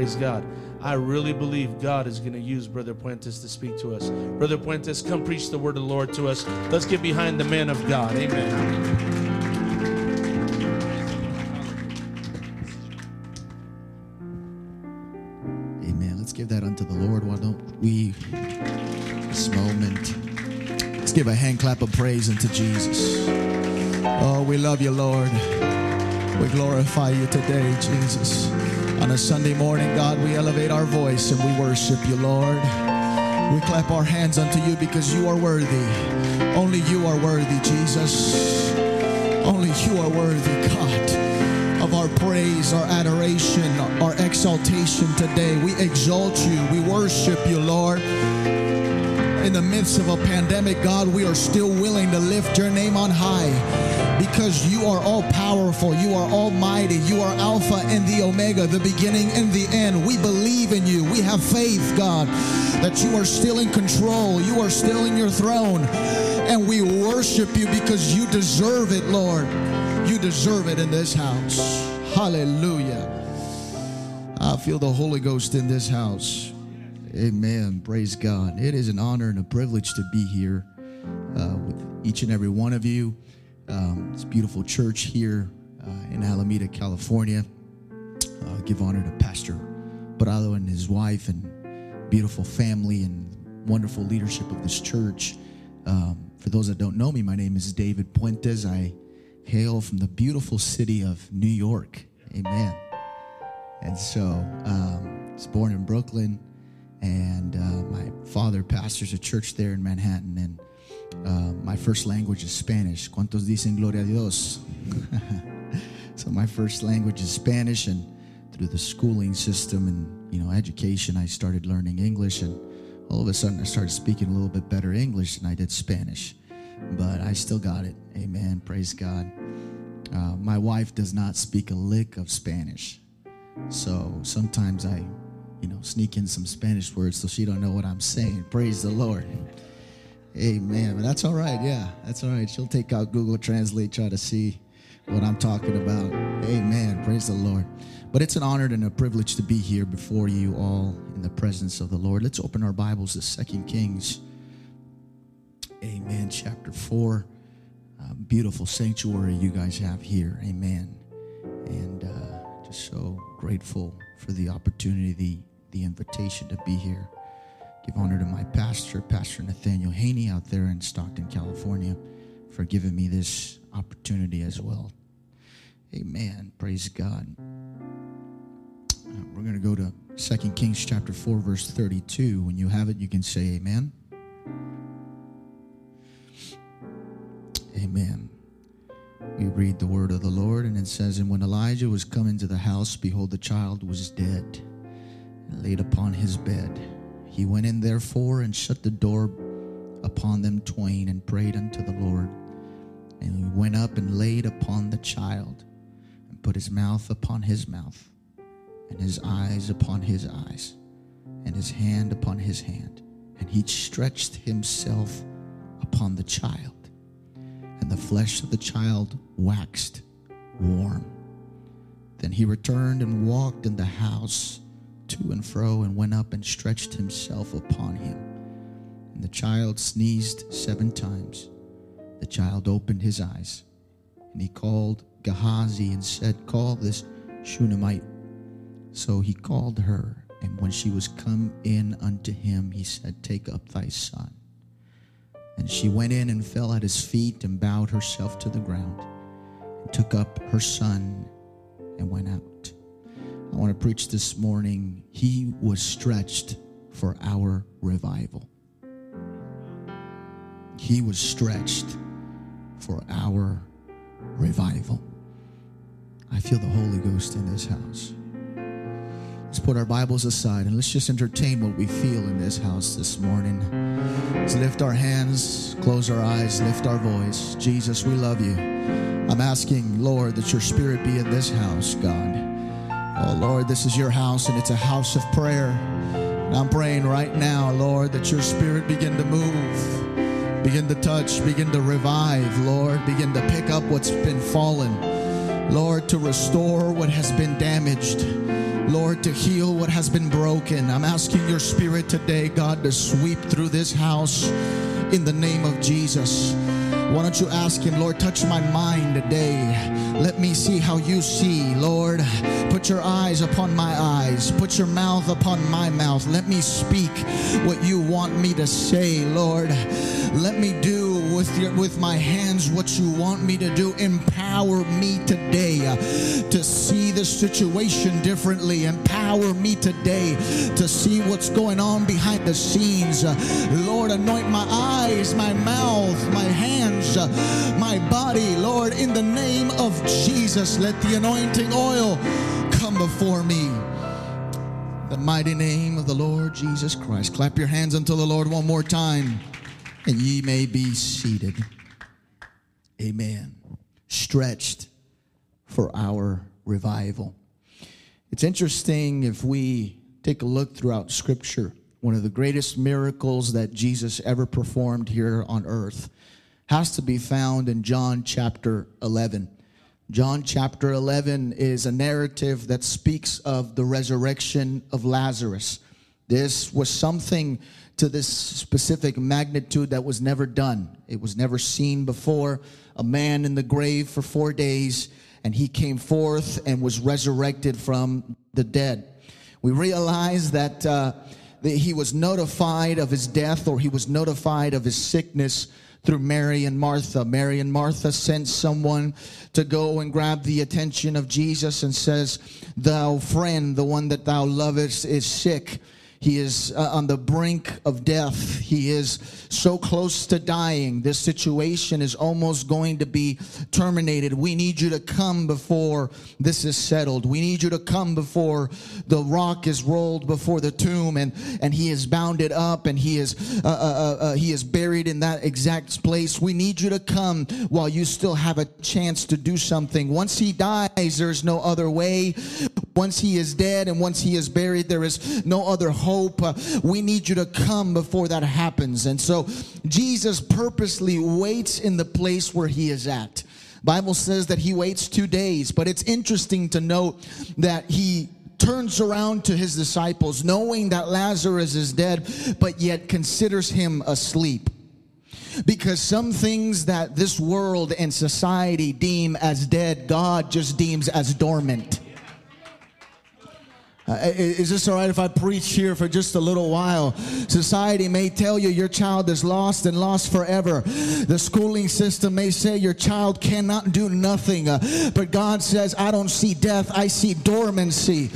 Praise God. I really believe God is going to use Brother Puentes to speak to us. Brother Puentes, come preach the word of the Lord to us. Let's get behind the man of God. Amen. Amen. Let's give that unto the Lord. Why don't we, this moment, let's give a hand clap of praise unto Jesus. Oh, we love you, Lord. We glorify you today, Jesus. On a Sunday morning, God, we elevate our voice and we worship you, Lord. We clap our hands unto you because you are worthy. Only you are worthy, Jesus. Only you are worthy, God of our praise, our adoration, our exaltation today. We exalt you. We worship you, Lord. In the midst of a pandemic, God, we are still willing to lift your name on high because you are all powerful. You are almighty. You are Alpha and the Omega, the beginning and the end. We believe in you. We have faith, God, that you are still in control. You are still in your throne. And we worship you because you deserve it, Lord. You deserve it in this house. Hallelujah. I feel the Holy Ghost in this house. Amen. Praise God. It is an honor and a privilege to be here uh, with each and every one of you. Um, it's beautiful church here uh, in Alameda, California. Uh, give honor to Pastor Prado and his wife and beautiful family and wonderful leadership of this church. Um, for those that don't know me, my name is David Puentes. I hail from the beautiful city of New York. Amen. And so, um, I was born in Brooklyn, and uh, my father pastors a church there in Manhattan. And uh, my first language is Spanish. ¿Cuántos dicen gloria a Dios? so my first language is Spanish, and through the schooling system and you know education, I started learning English, and all of a sudden I started speaking a little bit better English than I did Spanish. But I still got it. Amen. Praise God. Uh, my wife does not speak a lick of Spanish, so sometimes I, you know, sneak in some Spanish words so she don't know what I'm saying. Praise the Lord. Amen. But that's all right. Yeah, that's all right. She'll take out Google Translate, try to see what I'm talking about. Amen. Praise the Lord. But it's an honor and a privilege to be here before you all in the presence of the Lord. Let's open our Bibles to Second Kings. Amen. Chapter 4. Uh, beautiful sanctuary you guys have here. Amen. And uh, just so grateful for the opportunity, the, the invitation to be here. Give honor to my pastor, Pastor Nathaniel Haney, out there in Stockton, California, for giving me this opportunity as well. Amen. Praise God. We're going to go to Second Kings chapter 4, verse 32. When you have it, you can say amen. Amen. We read the word of the Lord, and it says, And when Elisha was come into the house, behold, the child was dead, and laid upon his bed. He went in therefore and shut the door upon them twain, and prayed unto the Lord. And he went up and laid upon the child, and put his mouth upon his mouth, and his eyes upon his eyes, and his hand upon his hand. And he stretched himself upon the child and the flesh of the child waxed warm. Then he returned and walked in the house to and fro, and went up and stretched himself upon him. And the child sneezed seven times. The child opened his eyes, and he called Gehazi and said, Call this Shunammite. So he called her, and when she was come in unto him, he said, Take up thy son. And she went in and fell at his feet and bowed herself to the ground and took up her son and went out. I want to preach this morning. He was stretched for our revival. He was stretched for our revival. I feel the Holy Ghost in this house. Let's put our Bibles aside and let's just entertain what we feel in this house this morning. Let's lift our hands, close our eyes, lift our voice. Jesus, we love you. I'm asking, Lord, that your spirit be in this house, God. Oh, Lord, this is your house and it's a house of prayer. And I'm praying right now, Lord, that your spirit begin to move, begin to touch, begin to revive, Lord, begin to pick up what's been fallen. Lord, to restore what has been damaged. Lord, to heal what has been broken. I'm asking your spirit today, God, to sweep through this house in the name of Jesus. Why don't you ask him, Lord, touch my mind today. Let me see how you see, Lord. Put your eyes upon my eyes. Put your mouth upon my mouth. Let me speak what you want me to say, Lord. Let me do with your with my hands what you want me to do. Empower me today to see the situation differently. Empower me today to see what's going on behind the scenes. Lord, anoint my eyes, my mouth, my hands, my body. Lord, in the name of Jesus, let the anointing oil come before me. The mighty name of the Lord Jesus Christ. Clap your hands unto the Lord one more time, and ye may be seated. Amen. Stretched for our revival. It's interesting if we take a look throughout Scripture, one of the greatest miracles that Jesus ever performed here on earth has to be found in John chapter 11. John chapter 11 is a narrative that speaks of the resurrection of Lazarus. This was something to this specific magnitude that was never done. It was never seen before. A man in the grave for four days, and he came forth and was resurrected from the dead. We realize that, uh, that he was notified of his death or he was notified of his sickness through Mary and Martha. Mary and Martha sent someone to go and grab the attention of Jesus and says, Thou friend, the one that thou lovest, is sick. He is uh, on the brink of death. He is so close to dying. This situation is almost going to be terminated. We need you to come before this is settled. We need you to come before the rock is rolled before the tomb and, and he is bounded up and he is, uh, uh, uh, uh he is buried in that exact place. We need you to come while you still have a chance to do something. Once he dies, there's no other way. Once he is dead and once he is buried, there is no other hope hope. Uh, we need you to come before that happens. And so Jesus purposely waits in the place where he is at. Bible says that he waits 2 days, but it's interesting to note that he turns around to his disciples knowing that Lazarus is dead, but yet considers him asleep because some things that this world and society deem as dead, God just deems as dormant. Uh, is this all right if I preach here for just a little while? Society may tell you your child is lost and lost forever. The schooling system may say your child cannot do nothing. Uh, but God says, I don't see death, I see dormancy.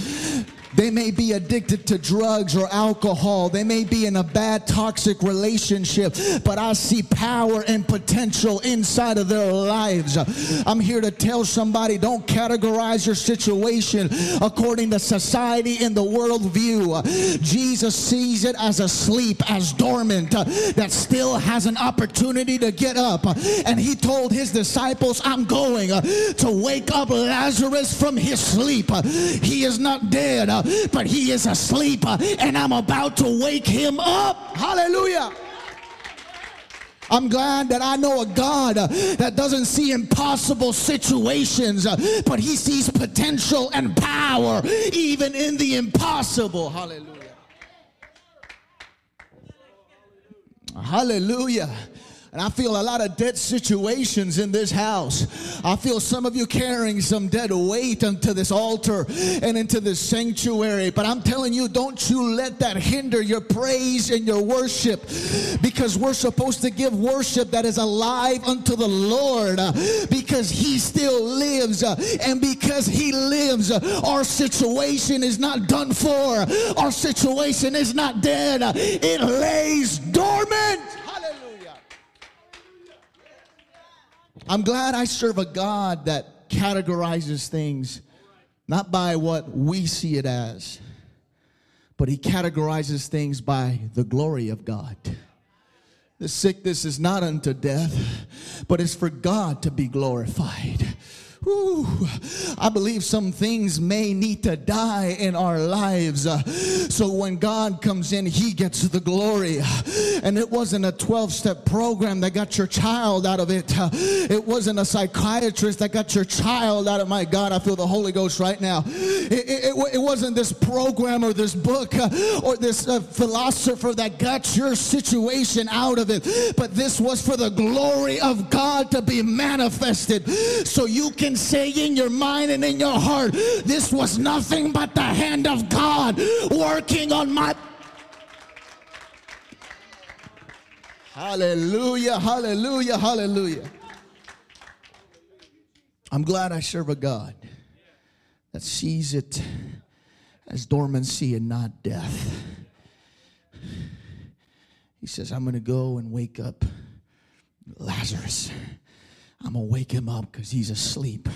They may be addicted to drugs or alcohol. They may be in a bad, toxic relationship, but I see power and potential inside of their lives. I'm here to tell somebody don't categorize your situation according to society and the world view. Jesus sees it as asleep, as dormant, that still has an opportunity to get up. And he told his disciples, I'm going to wake up Lazarus from his sleep. He is not dead but he is asleep uh, and I'm about to wake him up. Hallelujah. I'm glad that I know a God uh, that doesn't see impossible situations, uh, but he sees potential and power even in the impossible. Hallelujah. Hallelujah. And I feel a lot of dead situations in this house. I feel some of you carrying some dead weight into this altar and into this sanctuary. But I'm telling you, don't you let that hinder your praise and your worship because we're supposed to give worship that is alive unto the Lord because He still lives. And because He lives, our situation is not done for, our situation is not dead, it lays dormant. I'm glad I serve a God that categorizes things not by what we see it as, but He categorizes things by the glory of God. The sickness is not unto death, but it's for God to be glorified. I believe some things may need to die in our lives. So when God comes in, He gets the glory. And it wasn't a 12 step program that got your child out of it, it wasn't a psychiatrist that got your child out of my God. I feel the Holy Ghost right now. It, it, it wasn't this program or this book uh, or this uh, philosopher that got your situation out of it, but this was for the glory of God to be manifested. So you can say in your mind and in your heart, this was nothing but the hand of God working on my. Hallelujah, hallelujah, hallelujah. I'm glad I serve a God that sees it as dormancy and not death. He says, I'm going to go and wake up Lazarus. I'm going to wake him up because he's asleep.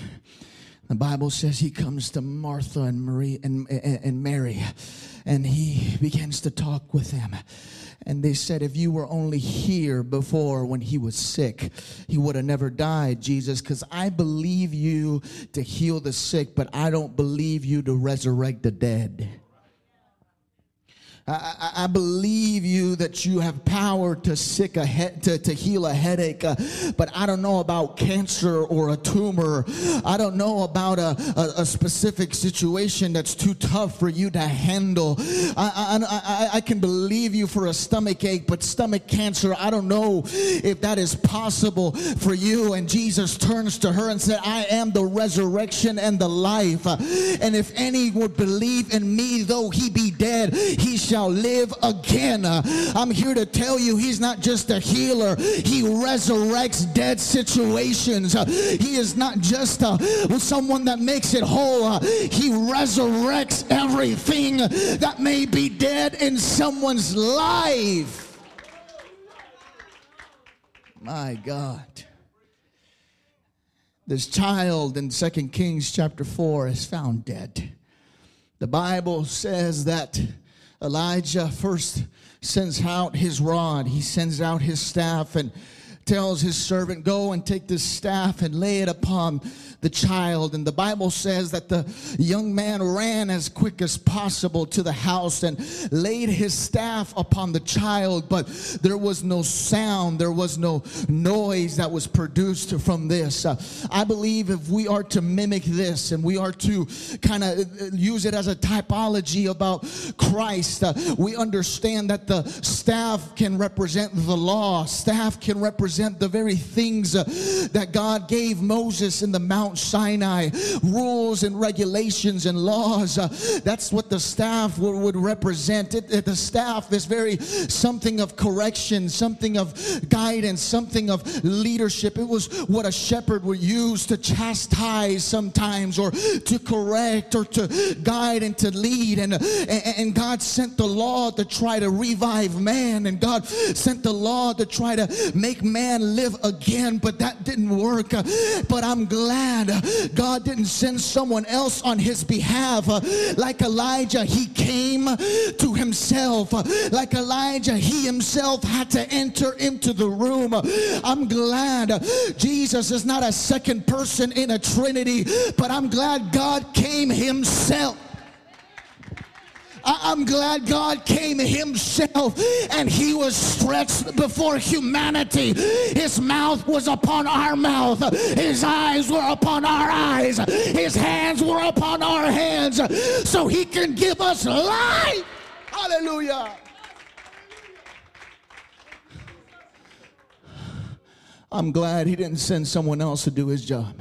The Bible says he comes to Martha and Marie and, and, and Mary, and he begins to talk with them. And they said, If you were only here before when he was sick, he would have never died, Jesus, because I believe you to heal the sick, but I don't believe you to resurrect the dead. I, I, believe you that you have power to sick a head to, to heal a headache, uh, but I don't know about cancer or a tumor. I don't know about a, a, a specific situation that's too tough for you to handle. I, I, I can believe you for a stomach ache, but stomach cancer, I don't know if that is possible for you. And Jesus turns to her and said, I am the resurrection and the life. And if any would believe in me, though he be dead, he shall shall live again. I'm here to tell you, He's not just a healer, He resurrects dead situations. He is not just uh, someone that makes it whole, He resurrects everything that may be dead in someone's life. My God. This child in Second Kings chapter 4 is found dead. The Bible says that Elisha first sends out his rod, he sends out his staff and tells his servant, Go and take this staff and lay it upon the child. And the Bible says that the young man ran as quick as possible to the house and laid his staff upon the child, but there was no sound, there was no noise that was produced from this. Uh, I believe if we are to mimic this and we are to kind of uh, use it as a typology about Christ, uh, we understand that the staff can represent the law, staff can represent the very things uh, that God gave Moses in the Mount Sinai, rules and regulations and laws. Uh, that's what the staff would, represent. It, the staff is very something of correction, something of guidance, something of leadership. It was what a shepherd would use to chastise sometimes or to correct or to guide and to lead. And, and God sent the law to try to revive man, and God sent the law to try to make man live again, but that didn't work. But I'm glad God didn't send someone else on his behalf. Like Elisha, he came to himself. Like Elisha, he himself had to enter into the room. I'm glad Jesus is not a second person in a trinity, but I'm glad God came himself. I'm glad God came himself and he was stretched before humanity. His mouth was upon our mouth. His eyes were upon our eyes. His hands were upon our hands so he can give us life. Hallelujah. I'm glad he didn't send someone else to do his job.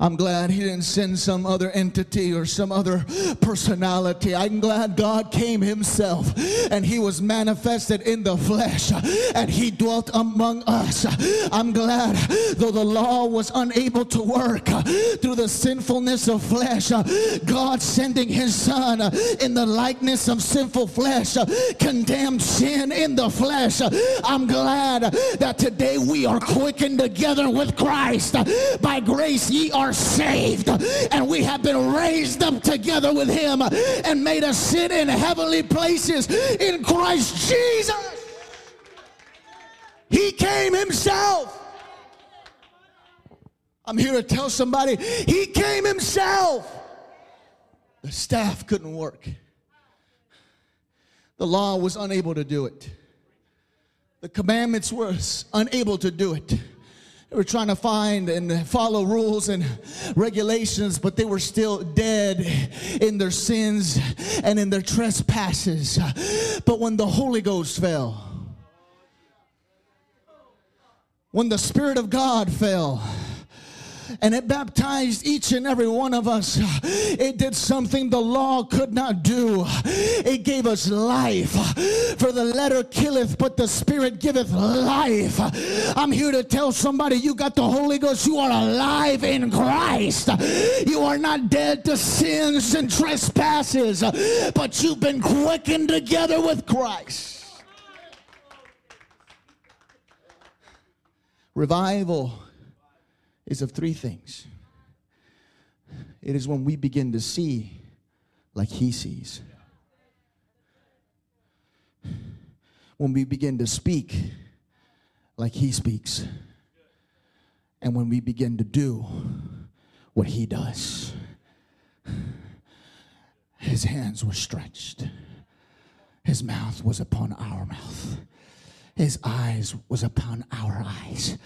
I'm glad he didn't send some other entity or some other personality. I'm glad God came himself and he was manifested in the flesh and he dwelt among us. I'm glad though the law was unable to work through the sinfulness of flesh, God sending his son in the likeness of sinful flesh condemned sin in the flesh. I'm glad that today we are quickened together with Christ. By grace ye are are saved and we have been raised up together with him and made us sit in heavenly places in Christ Jesus. He came himself. I'm here to tell somebody he came himself. The staff couldn't work. The law was unable to do it. The commandments were unable to do it. Were trying to find and follow rules and regulations, but they were still dead in their sins and in their trespasses. But when the Holy Ghost fell, when the Spirit of God fell, and it baptized each and every one of us. It did something the law could not do. It gave us life. For the letter killeth, but the spirit giveth life. I'm here to tell somebody you got the Holy Ghost. You are alive in Christ. You are not dead to sins and trespasses, but you've been quickened together with Christ. Revival is of three things it is when we begin to see like He sees, when we begin to speak like He speaks, and when we begin to do what He does. His hands were stretched. His mouth was upon our mouth. His eyes was upon our eyes.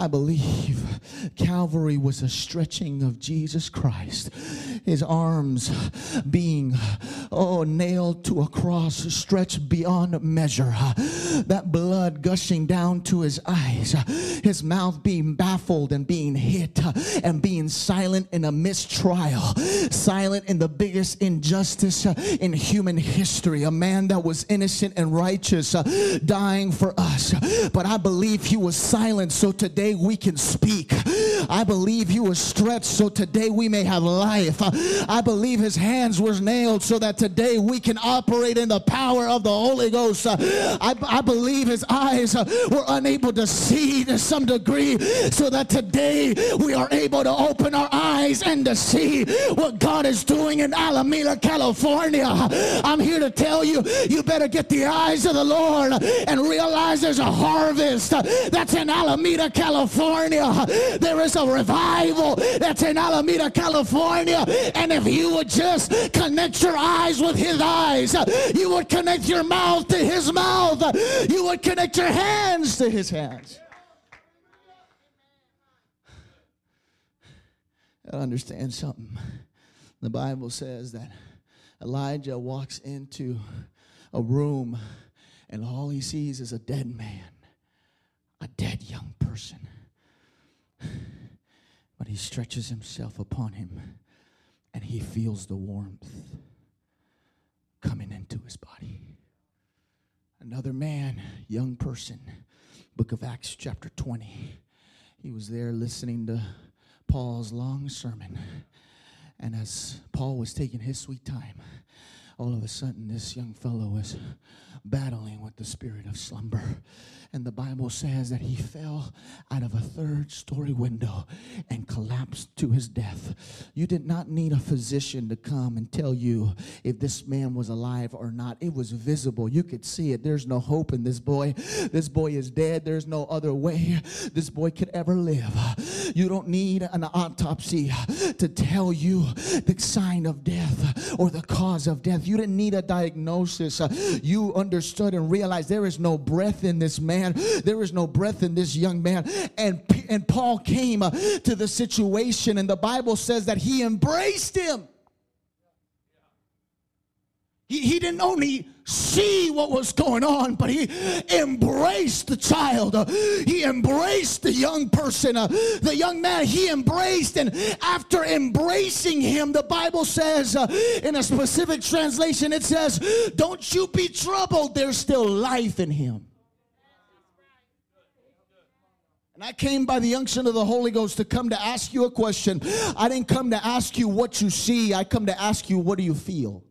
I believe Calvary was a stretching of Jesus Christ, his arms being oh nailed to a cross, stretched beyond measure, that blood gushing down to his eyes, his mouth being baffled and being hit and being silent in a mistrial, silent in the biggest injustice in human history, a man that was innocent and righteous dying for us. But I believe he was silent so today we can speak. I believe he was stretched so today we may have life. I believe his hands were nailed so that today we can operate in the power of the Holy Ghost. I, I believe his eyes were unable to see to some degree so that today we are able to open our eyes and to see what God is doing in Alameda, California. I'm here to tell you, you better get the eyes of the Lord and realize there's a harvest that's in Alameda, California. There is a revival that's in Alameda, California. And if you would just connect your eyes with his eyes, you would connect your mouth to his mouth, you would connect your hands to his hands. I understand something. The Bible says that Elisha walks into a room and all he sees is a dead man a dead young person. But he stretches himself upon him and he feels the warmth coming into his body. Another man, young person, book of Acts, chapter 20. He was there listening to Paul's long sermon. And as Paul was taking his sweet time, all of a sudden this young fellow was battling with the spirit of slumber. And the Bible says that he fell out of a third story window and collapsed to his death. You did not need a physician to come and tell you if this man was alive or not. It was visible. You could see it. There's no hope in this boy. This boy is dead. There's no other way this boy could ever live. You don't need an autopsy to tell you the sign of death or the cause of death. You didn't need a diagnosis. You understood and realized there is no breath in this man. There is no breath in this young man. And, and Paul came uh, to the situation, and the Bible says that he embraced him. He, he didn't only see what was going on, but he embraced the child. he embraced the young person, uh, the young man. He embraced, and after embracing him, the Bible says uh, in a specific translation, it says, Don't you be troubled, there's still life in him. And I came by the unction of the Holy Ghost to come to ask you a question. I didn't come to ask you what you see, I come to ask you, what do you feel?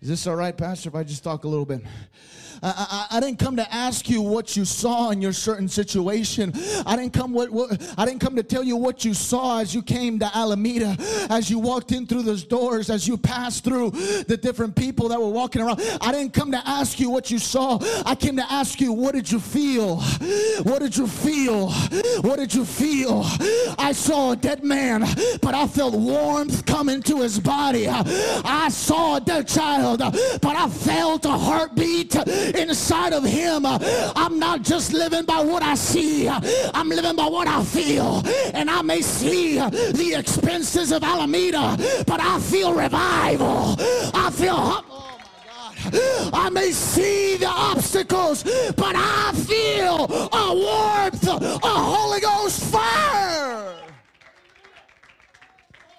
Is this all right, Pastor, if I just talk a little bit? I, I, I, didn't come to ask you what you saw in your certain situation. I didn't come what, what, I didn't come to tell you what you saw as you came to Alameda, as you walked in through those doors, as you passed through the different people that were walking around. I didn't come to ask you what you saw. I came to ask you what did you feel? What did you feel? What did you feel? I saw a dead man, but I felt warmth coming to his body. I saw a dead child, but I felt a heartbeat inside of him. Uh, I'm not just living by what I see, uh, I'm living by what I feel. And I may see uh, the expenses of Alameda, but I feel revival. I feel. Oh. I may see the obstacles, but I feel a warmth, a Holy Ghost fire.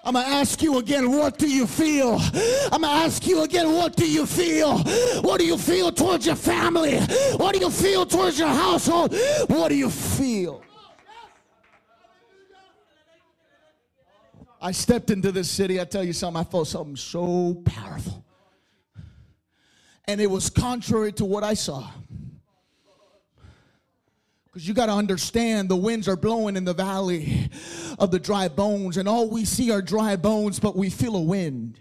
I'm going to ask you again, what do you feel? I'm going to ask you again, what do you feel? What do you feel towards your family? What do you feel towards your household? What do you feel? I stepped into this city. I tell you something, I felt something so powerful. And it was contrary to what I saw. Because you got to understand the winds are blowing in the valley of the dry bones, and all we see are dry bones, but we feel a wind.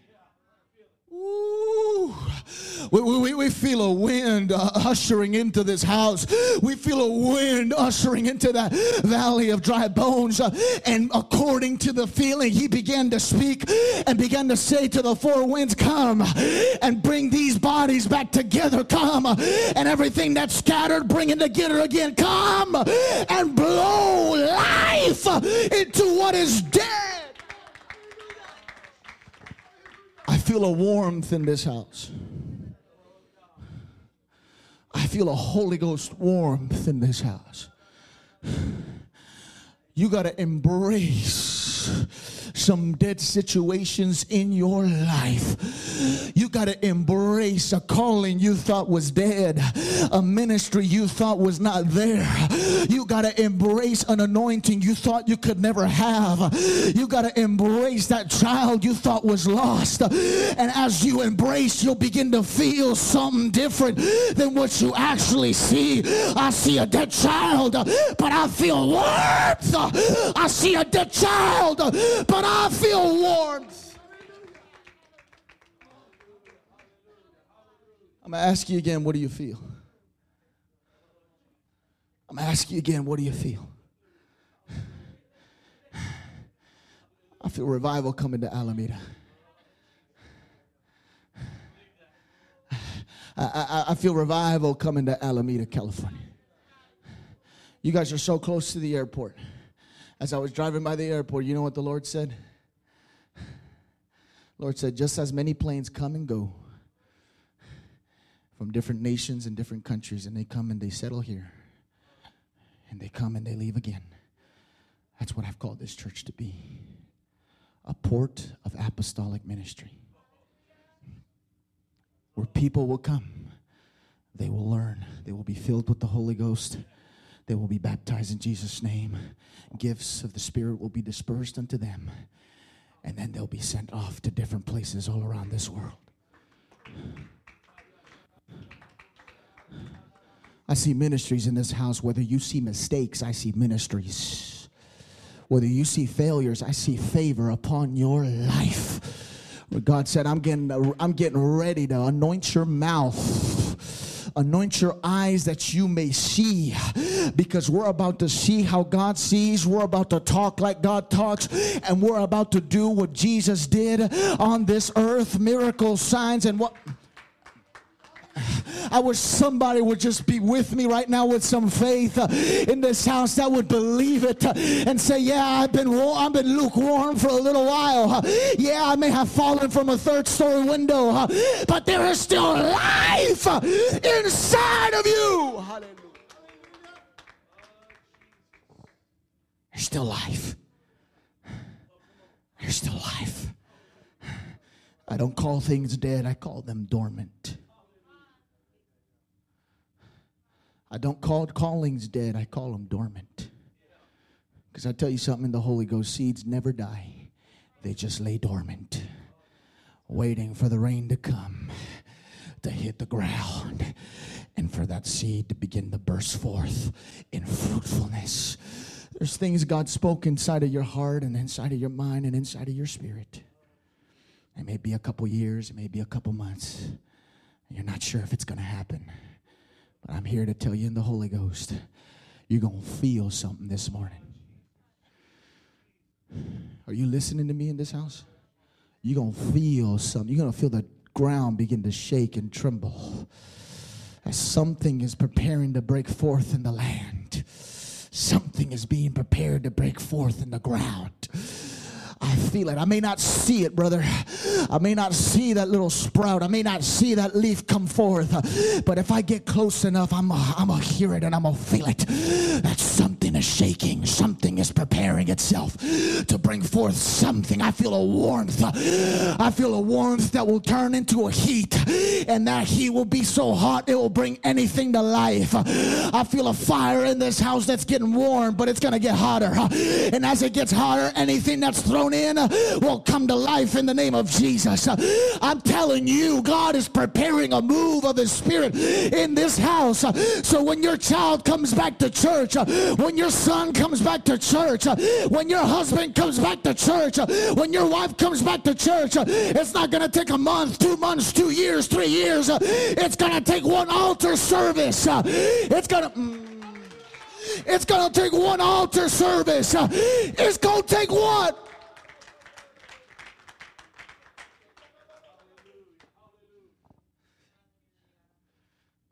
We, we, we feel a wind uh, ushering into this house. We feel a wind ushering into that valley of dry bones. Uh, and according to the feeling, he began to speak and began to say to the four winds, Come and bring these bodies back together. Come and everything that's scattered, bring it together again. Come and blow life into what is dead. I feel a warmth in this house. I feel a Holy Ghost warmth in this house. You got to embrace some dead situations in your life. You got to embrace a calling you thought was dead, a ministry you thought was not there. You got to embrace an anointing you thought you could never have. You got to embrace that child you thought was lost. And as you embrace, you'll begin to feel something different than what you actually see. I see a dead child, but I feel warmth. I see a dead child, but I feel warmth. I'm going to ask you again, what do you feel? I'm going to ask you again, what do you feel? I feel revival coming to Alameda. I, I, I, feel revival coming to Alameda, California. You guys are so close to the airport. As I was driving by the airport, you know what the Lord said? Lord said, just as many planes come and go from different nations and different countries, and they come and they settle here, and they come and they leave again. That's what I've called this church to be a port of apostolic ministry where people will come, they will learn, they will be filled with the Holy Ghost. They will be baptized in Jesus' name. Gifts of the Spirit will be dispersed unto them and then they'll be sent off to different places all around this world. See ministries in this house. Whether you see mistakes, I see ministries. Whether you see failures, I see favor upon your life. Where God said, I'm getting, I'm getting ready to anoint your mouth Anoint your eyes that you may see because we're about to see how God sees. We're about to talk like God talks, and we're about to do what Jesus did on this earth miracles, signs, and what. I wish somebody would just be with me right now with some faith uh, in this house that would believe it uh, and say, "Yeah, I've been I've been lukewarm for a little while. Yeah, I may have fallen from a third story window, but there is still life uh, inside of you." Hallelujah. There's still life. There's still life. I don't call things dead, I call them dormant. I don't call callings dead, I call them dormant. Because I tell you something, in the Holy Ghost, seeds never die, they just lay dormant, waiting for the rain to come to hit the ground and for that seed to begin to burst forth in fruitfulness. There's things God spoke inside of your heart and inside of your mind and inside of your spirit. It may be a couple years, it may be a couple months. You're not sure if it's going to happen. But I'm here to tell you in the Holy Ghost, you're going to feel something this morning. Are you listening to me in this house? You're going to feel something. You're going to feel the ground begin to shake and tremble as something is preparing to break forth in the land. Something is being prepared to break forth in the ground. I feel it. I may not see it, brother. I may not see that little sprout. I may not see that leaf come forth. But if I get close enough, I'm I'm gonna hear it and I'm gonna feel it. That something is shaking. Something is preparing itself to bring forth something. I feel a warmth. I feel a warmth that will turn into a heat, and that heat will be so hot it will bring anything to life. I feel a fire in this house that's getting warm, but it's gonna get hotter. And as it gets hotter, anything that's thrown in will come to life in the name of Jesus. I'm telling you, God is preparing a move of his Spirit in this house. So when your child comes back to church, when your son comes back to church, when your husband comes back to church, when your wife comes back to church, it's not going to take a month, two months, two years, three years. It's going to take one altar service. It's going to. Mm, it's going to take one altar service. It's going to take what?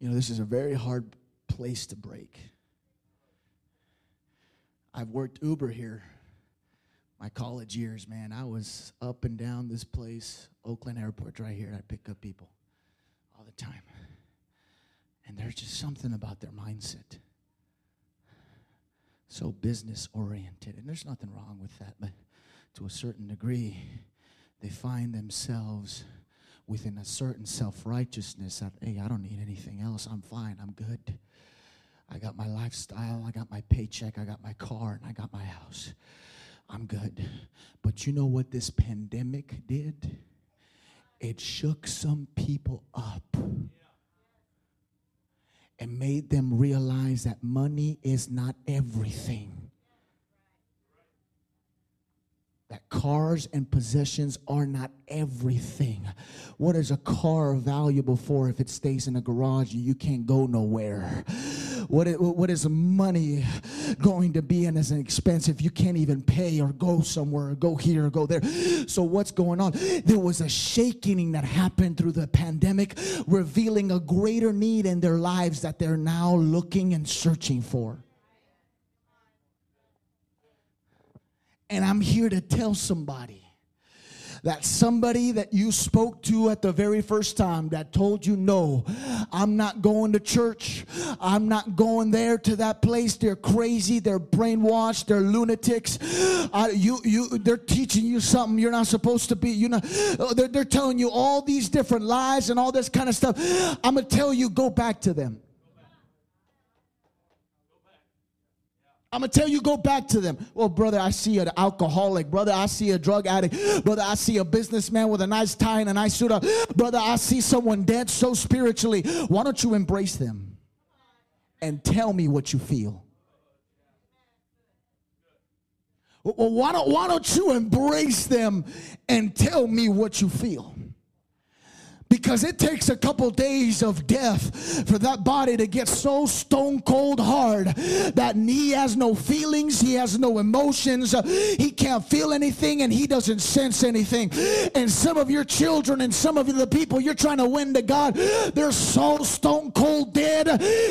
You know, this is a very hard place to break. I've worked Uber here my college years, man. I was up and down this place, Oakland Airport, right here. I pick up people all the time. And there's just something about their mindset. So business oriented. And there's nothing wrong with that, but to a certain degree, they find themselves within a certain self righteousness that, hey, I don't need anything else. I'm fine. I'm good. I got my lifestyle. I got my paycheck. I got my car. And I got my house. I'm good. But you know what this pandemic did? It shook some people up and made them realize that money is not everything. That cars and possessions are not everything. What is a car valuable for if it stays in a garage and you can't go nowhere? What is, what is money going to be in as an expense if you can't even pay or go somewhere or go here or go there? So, what's going on? There was a shaking that happened through the pandemic, revealing a greater need in their lives that they're now looking and searching for. And I'm here to tell somebody that somebody that you spoke to at the very first time that told you no i'm not going to church. I'm not going there to that place. They're crazy. They're brainwashed. They're lunatics. Uh, you you they're teaching you something you're not supposed to be. You know they're, they're telling you all these different lies and all this kind of stuff. I'm gonna tell you go back to them I'm gonna tell you, go back to them. Well, brother, I see an alcoholic. Brother, I see a drug addict. Brother, I see a businessman with a nice tie and a nice suit. Up. Brother, I see someone dead so spiritually. Why don't you embrace them and tell me what you feel? Well, why don't, why don't you embrace them and tell me what you feel? Because it takes a couple days of death for that body to get so stone cold hard that he has no feelings, he has no emotions, he can't feel anything, and he doesn't sense anything. And some of your children and some of the people you're trying to win to God, they're so stone cold dead,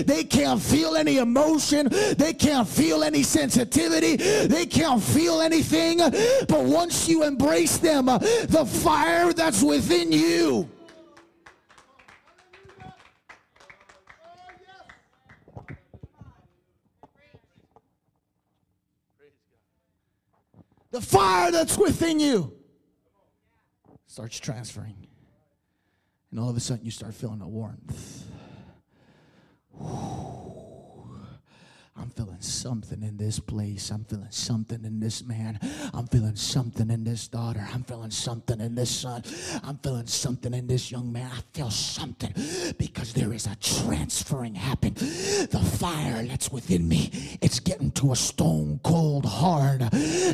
they can't feel any emotion, they can't feel any sensitivity, they can't feel anything. But once you embrace them, the fire that's within you, the fire that's within you starts transferring. And all of a sudden, you start feeling a warmth. I'm feeling something in this place. I'm feeling something in this man. I'm feeling something in this daughter. I'm feeling something in this son. I'm feeling something in this young man. I feel something because there is a transferring happen. The fire that's within me, it's getting to a stone cold, hard,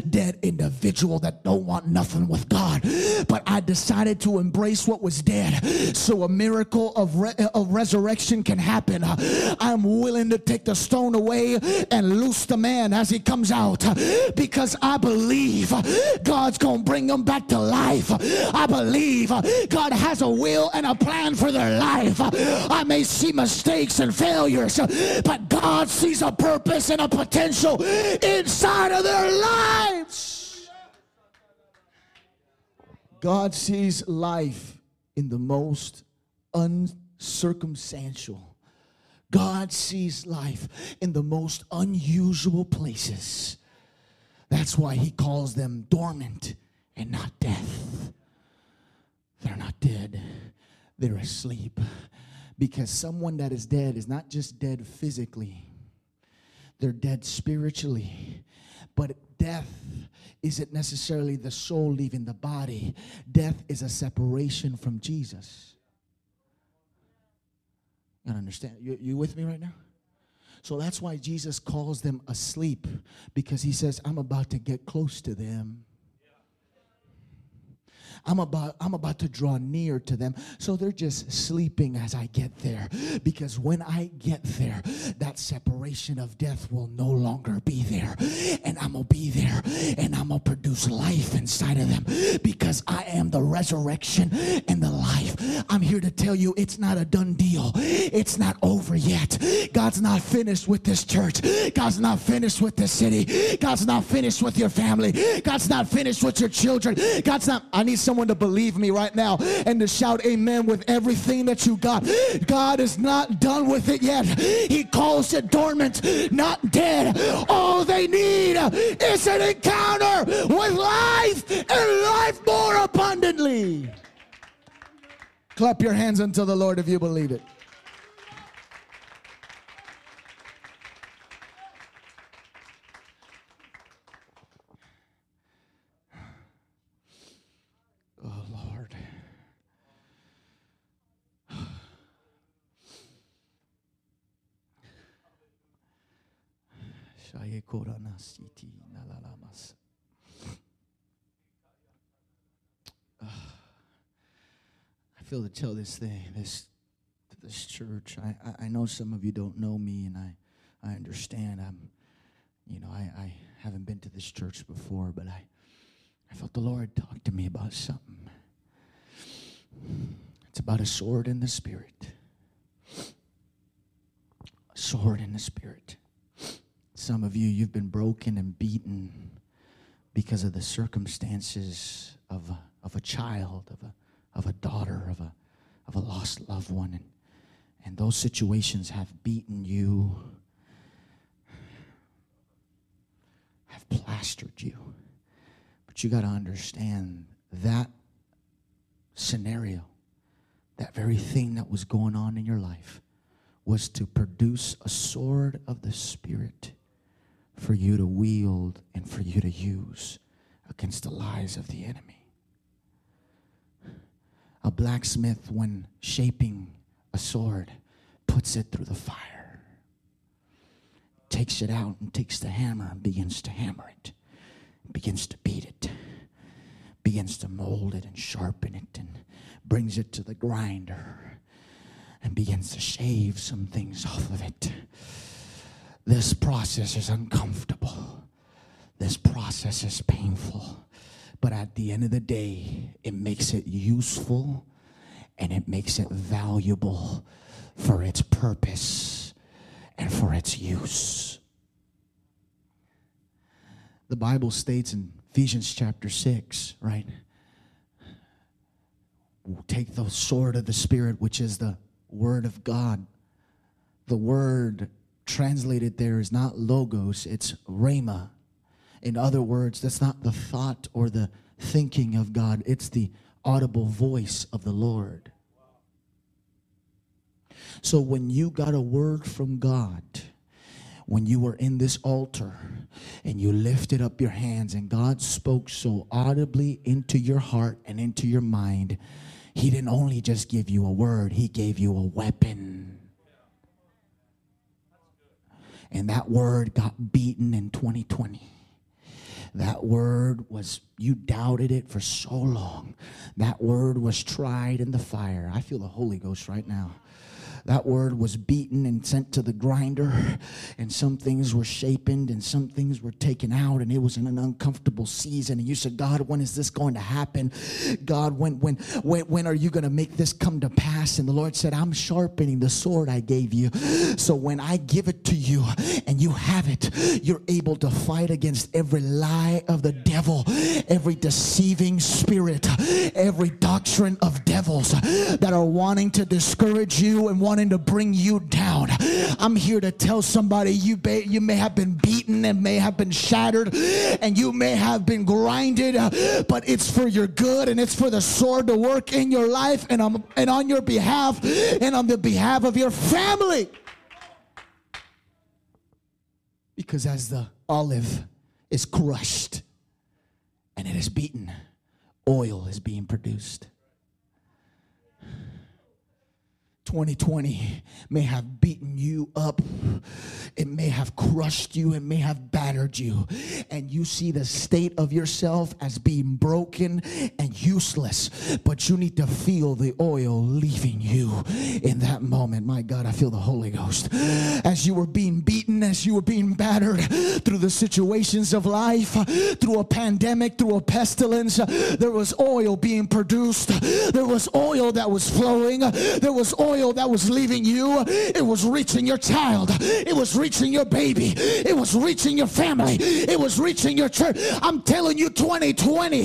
dead individual that don't want nothing with God. But I decided to embrace what was dead so a miracle of, re- of resurrection can happen. I'm willing to take the stone away and loose the man as he comes out because I believe God's going to bring them back to life. I believe God has a will and a plan for their life. I may see mistakes and failures, but God sees a purpose and a potential inside of their lives. God sees life in the most uncircumstantial God sees life in the most unusual places. That's why he calls them dormant and not death. They're not dead, they're asleep. Because someone that is dead is not just dead physically, they're dead spiritually. But death isn't necessarily the soul leaving the body, death is a separation from Jesus. You gotta understand. You, you with me right now? So that's why Jesus calls them asleep because he says, I'm about to get close to them. I'm about I'm about to draw near to them. So they're just sleeping as I get there because when I get there, that separation of death will no longer be there. And I'm going to be there and I'm going to produce life inside of them because I am the resurrection and the life. I'm here to tell you it's not a done deal. It's not over yet. God's not finished with this church. God's not finished with this city. God's not finished with your family. God's not finished with your children. God's not I need someone to believe me right now and to shout amen with everything that you got. God is not done with it yet. He calls it dormant, not dead. All they need is an encounter with life and life more abundantly. Clap your hands unto the Lord if you believe it. Ah, I feel to tell this thing, this this church. I, I know some of you don't know me, and I, I understand. I'm, you know, I, I haven't been to this church before, but I, I felt the Lord talk to me about something. It's about a sword in the spirit. A sword in the spirit. Some of you, you've been broken and beaten because of the circumstances of a, of a child, of a, of a daughter, of a, of a lost loved one. And, and those situations have beaten you, have plastered you. But you got to understand that scenario, that very thing that was going on in your life, was to produce a sword of the Spirit for you to wield and for you to use against the lies of the enemy. A blacksmith, when shaping a sword, puts it through the fire, takes it out, and takes the hammer and begins to hammer it, begins to beat it, begins to mold it and sharpen it, and brings it to the grinder and begins to shave some things off of it this process is uncomfortable. This process is painful. But at the end of the day, it makes it useful and it makes it valuable for its purpose and for its use. The Bible states in Ephesians chapter 6, right? Take the sword of the Spirit, which is the Word of God. The Word translated there is not logos, it's rhema. In other words, that's not the thought or the thinking of God, it's the audible voice of the Lord. So when you got a word from God, when you were in this altar and you lifted up your hands and God spoke so audibly into your heart and into your mind, He didn't only just give you a word, He gave you a weapon. And that word got beaten in 2020. That word was, you doubted it for so long. That word was tried in the fire. I feel the Holy Ghost right now. That word was beaten and sent to the grinder, and some things were shapened and some things were taken out, and it was in an uncomfortable season. And you said, God, when is this going to happen? God, when when when, when are you going to make this come to pass? And the Lord said, I'm sharpening the sword I gave you. So when I give it to you and you have it, you're able to fight against every lie of the devil, every deceiving spirit, every doctrine of devils that are wanting to discourage you and wanting to bring you down. I'm here to tell somebody you, may, you may have been beaten and may have been shattered and you may have been grinded, but it's for your good and it's for the sword to work in your life and on, and on your behalf and on the behalf of your family. Because as the olive is crushed and it is beaten, oil is being produced. 2020 may have beaten you up. It may have crushed you. It may have battered you. And you see the state of yourself as being broken and useless. But you need to feel the oil leaving you in that moment. My God, I feel the Holy Ghost. As you were being beaten, as you were being battered through the situations of life, through a pandemic, through a pestilence, there was oil being produced. There was oil that was flowing. There was oil that was leaving you, it was reaching your child, it was reaching your baby, it was reaching your family, it was reaching your church. I'm telling you, 2020,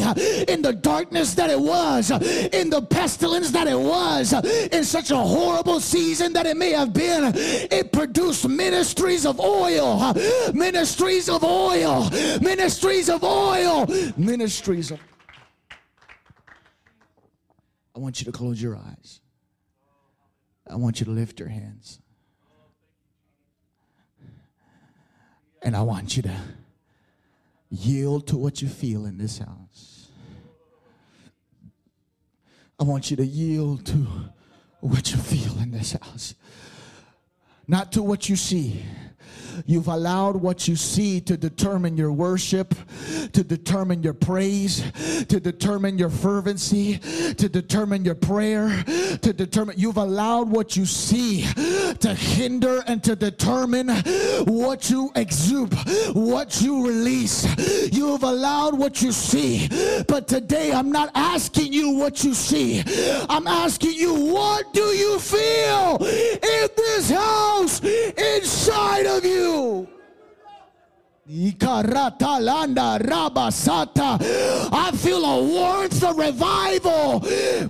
in the darkness that it was, in the pestilence that it was, in such a horrible season that it may have been, it produced ministries of oil, ministries of oil, ministries of oil, ministries of. I want you to close your eyes. I want you to lift your hands. And I want you to yield to what you feel in this house. I want you to yield to what you feel in this house, not to what you see. You've allowed what you see to determine your worship, to determine your praise, to determine your fervency, to determine your prayer, to determine. You've allowed what you see to hinder and to determine what you exude, what you release. You've allowed what you see. But today I'm not asking you what you see. I'm asking you, what do you feel in this house inside of you? You. I feel a warmth of revival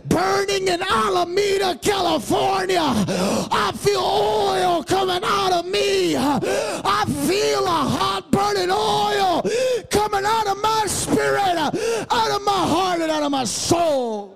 burning in Alameda, California. I feel oil coming out of me. I feel a hot burning oil coming out of my spirit, out of my heart, and out of my soul.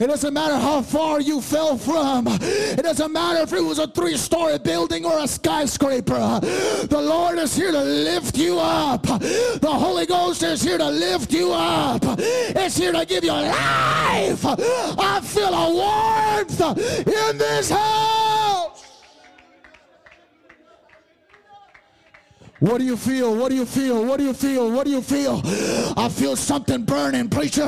It doesn't matter how far you fell from. It doesn't matter if it was a three-story building or a skyscraper. The Lord is here to lift you up. The Holy Ghost is here to lift you up. It's here to give you life. I feel a warmth in this house. What do you feel? What do you feel? What do you feel? What do you feel? I feel something burning, preacher.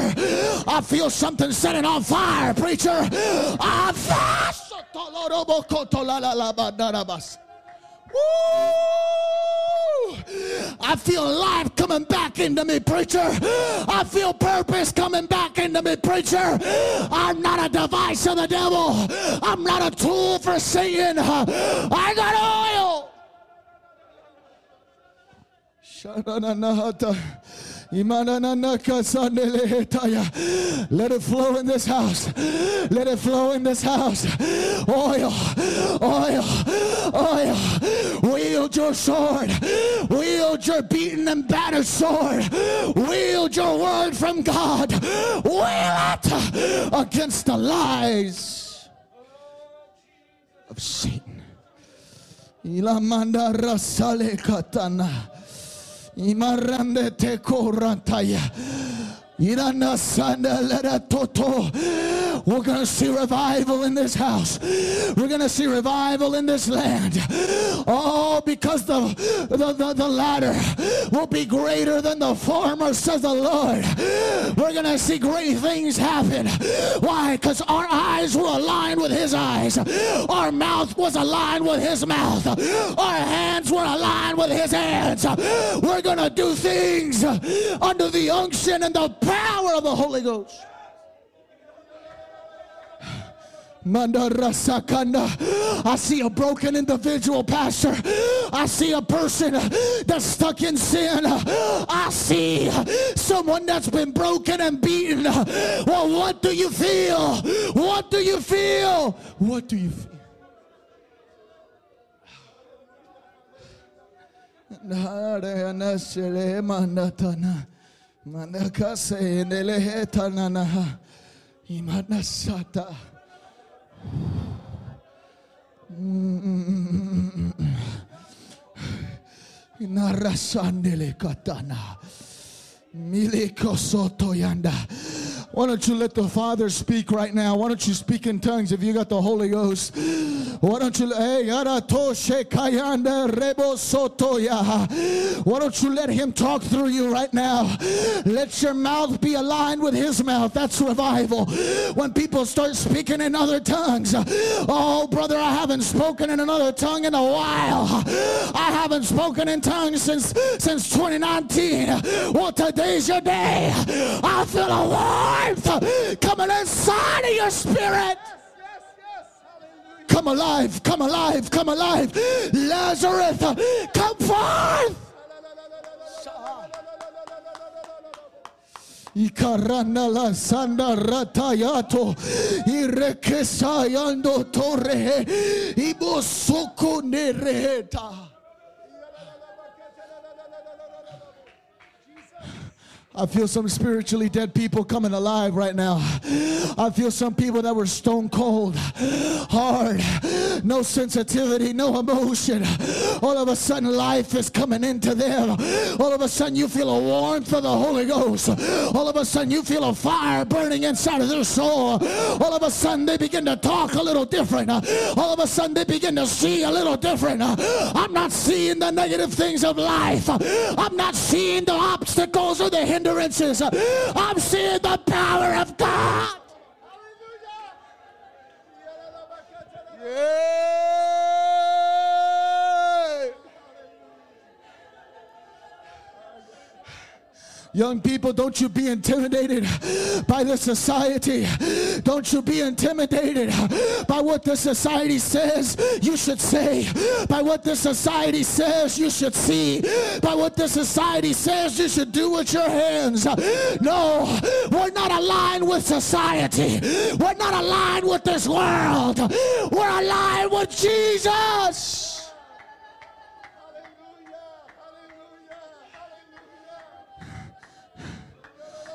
I feel something setting on fire, preacher. I I feel life coming back into me, preacher. I feel purpose coming back into me, preacher. I'm not a device of the devil. I'm not a tool for Satan. I got oil. Let it flow in this house. Let it flow in this house. Oil, oil, oil. Wield your sword. Wield your beaten and battered sword. Wield your word from God. Wield it against the lies of Satan. Ilamanda rasale katana. Imarande te korantaya. We're going to see revival in this house. We're going to see revival in this land. Oh, because the, the, the, the latter will be greater than the former, says the Lord. We're going to see great things happen. Why? Because our eyes were aligned with his eyes. Our mouth was aligned with his mouth. Our hands were aligned with his hands. We're going to do things under the unction and the power of the Holy Ghost. I see a broken individual, Pastor. I see a person that's stuck in sin. I see someone that's been broken and beaten. Well, what do you feel? What do you feel? What do you feel? Imanasata. Mm. Narasandele katana. Miliko soto yanda. Why don't you let the Father speak right now? Why don't you speak in tongues if you got the Holy Ghost? Why don't you hey. Why don't you let him talk through you right now? Let your mouth be aligned with his mouth. That's revival. When people start speaking in other tongues. Oh, brother, I haven't spoken in another tongue in a while. I haven't spoken in tongues since since 2019. Well, today's your day. I feel a warmth coming inside of your spirit. Come alive, come alive, come alive. Lazarus, come forth. Sanda ratayato ibosoko nereta. I feel some spiritually dead people coming alive right now. I feel some people that were stone cold, hard, no sensitivity, no emotion. All of a sudden, life is coming into them. All of a sudden, you feel a warmth of the Holy Ghost. All of a sudden, you feel a fire burning inside of their soul. All of a sudden, they begin to talk a little different. All of a sudden, they begin to see a little different. I'm not seeing the negative things of life. I'm not seeing the obstacles or the hindrances hindrances. I'm seeing the power of God. Young people, don't you be intimidated by the society. Don't you be intimidated by what the society says you should say, by what the society says you should see, by what the society says you should do with your hands. No, we're not aligned with society. We're not aligned with this world. We're aligned with Jesus.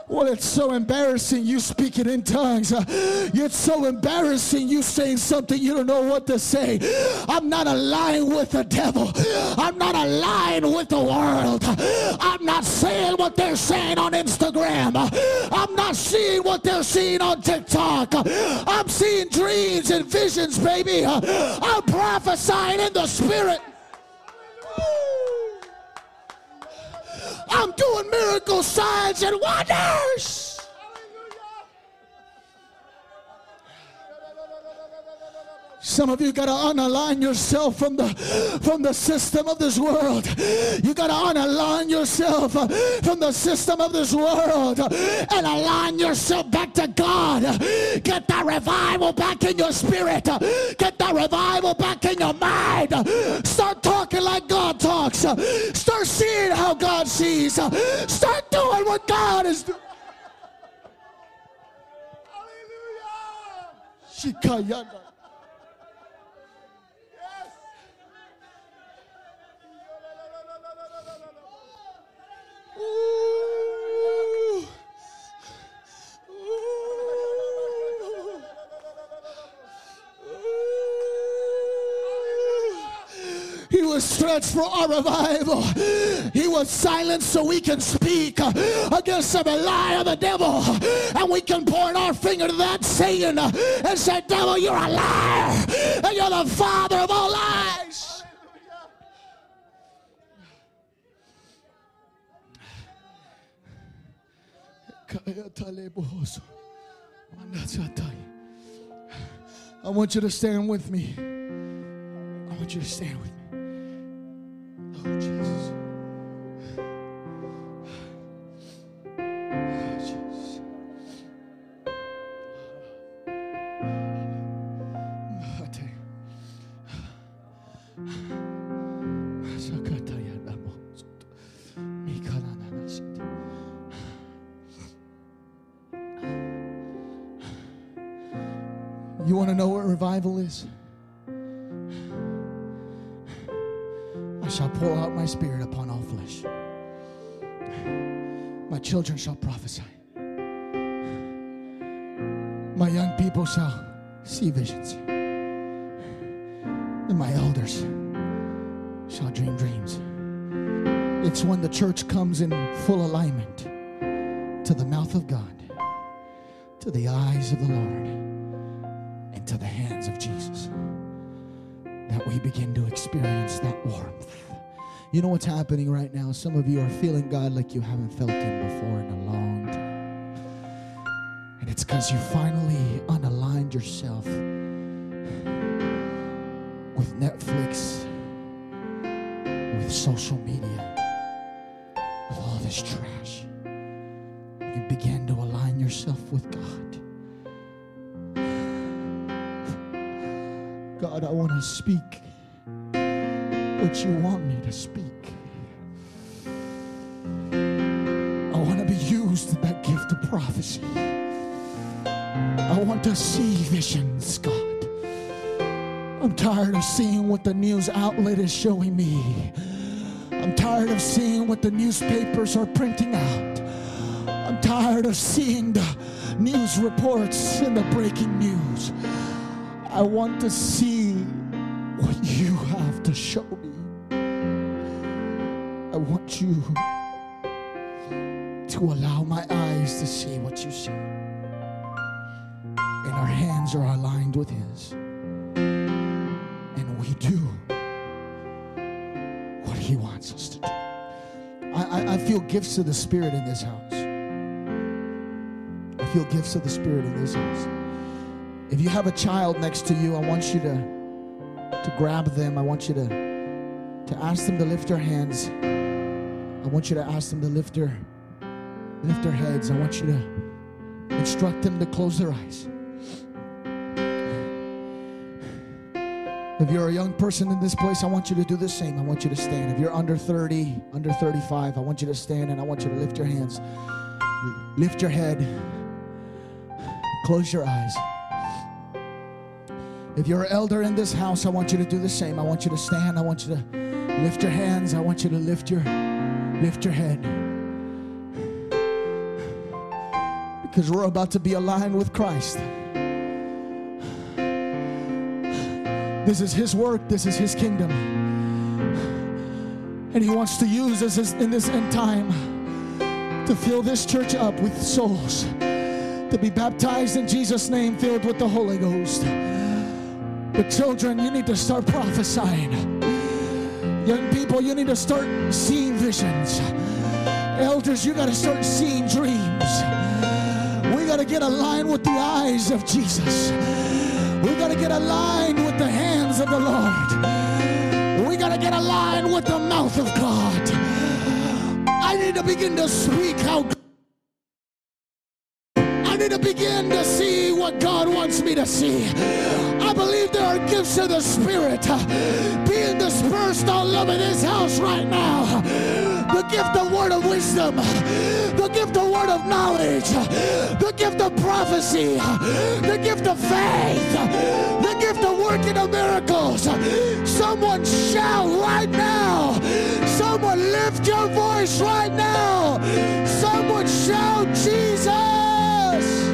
Well, it's so embarrassing you speaking in tongues. Uh, it's so embarrassing you saying something you don't know what to say. I'm not aligned with the devil. I'm not aligned with the world. I'm not saying what they're saying on Instagram. I'm not seeing what they're seeing on TikTok. I'm seeing dreams and visions, baby. I'm prophesying in the spirit. I'm doing miracle signs and wonders. Some of you got to unalign yourself from the from the system of this world. You got to unalign yourself from the system of this world and align yourself back to God. Get that revival back in your spirit. Get that revival back in your mind. Start talking like God talks. Start seeing how God sees. Start doing what God is doing. Hallelujah. He was stretched for our revival. He was silenced so we can speak against every lie of the devil. And we can point our finger to that Satan and say, Devil, you're a liar. And you're the father of all lies. I want you to stand with me. I want you to stand with me. Some of you are feeling God like you haven't felt Him before in a long time. And it's because you finally unaligned yourself with Netflix, with social media, with all this trash. You began to align yourself with God. God, I want to speak what you want me to speak. Prophecy. I want to see visions, God. I'm tired of seeing what the news outlet is showing me. I'm tired of seeing what the newspapers are printing out. I'm tired of seeing the news reports and the breaking news. I want to see what you have to show me. I want you to allow my eyes to see what you see. And our hands are aligned with His. And we do what He wants us to do. I, I, I feel gifts of the Spirit in this house. I feel gifts of the Spirit in this house. If you have a child next to you, I want you to to grab them. I want you to to ask them to lift their hands. I want you to ask them to lift their lift their heads. I want you to instruct them to close their eyes. If you're a young person in this place, I want you to do the same. I want you to stand. If you're under 30, under 35, I want you to stand and I want you to lift your hands. Lift your head. Close your eyes. If you're an elder in this house, I want you to do the same. I want you to stand. I want you to lift your hands. I want you to lift your lift your head. Because we're about to be aligned with Christ. This is his work. This is his kingdom. And he wants to use us in this end time to fill this church up with souls to be baptized in Jesus' name, filled with the Holy Ghost. But children, you need to start prophesying. Young people, you need to start seeing visions. Elders, you got to start seeing dreams. To get aligned with the eyes of Jesus. We got to get aligned with the hands of the Lord. We got to get aligned with the mouth of God. I need to begin to speak how I need to begin to wants me to see. I believe there are gifts of the Spirit being dispersed all over this house right now. The gift of word of wisdom, the gift of word of knowledge, the gift of prophecy, the gift of faith, the gift of working of miracles. Someone shout right now. Someone lift your voice right now. Someone shout Jesus.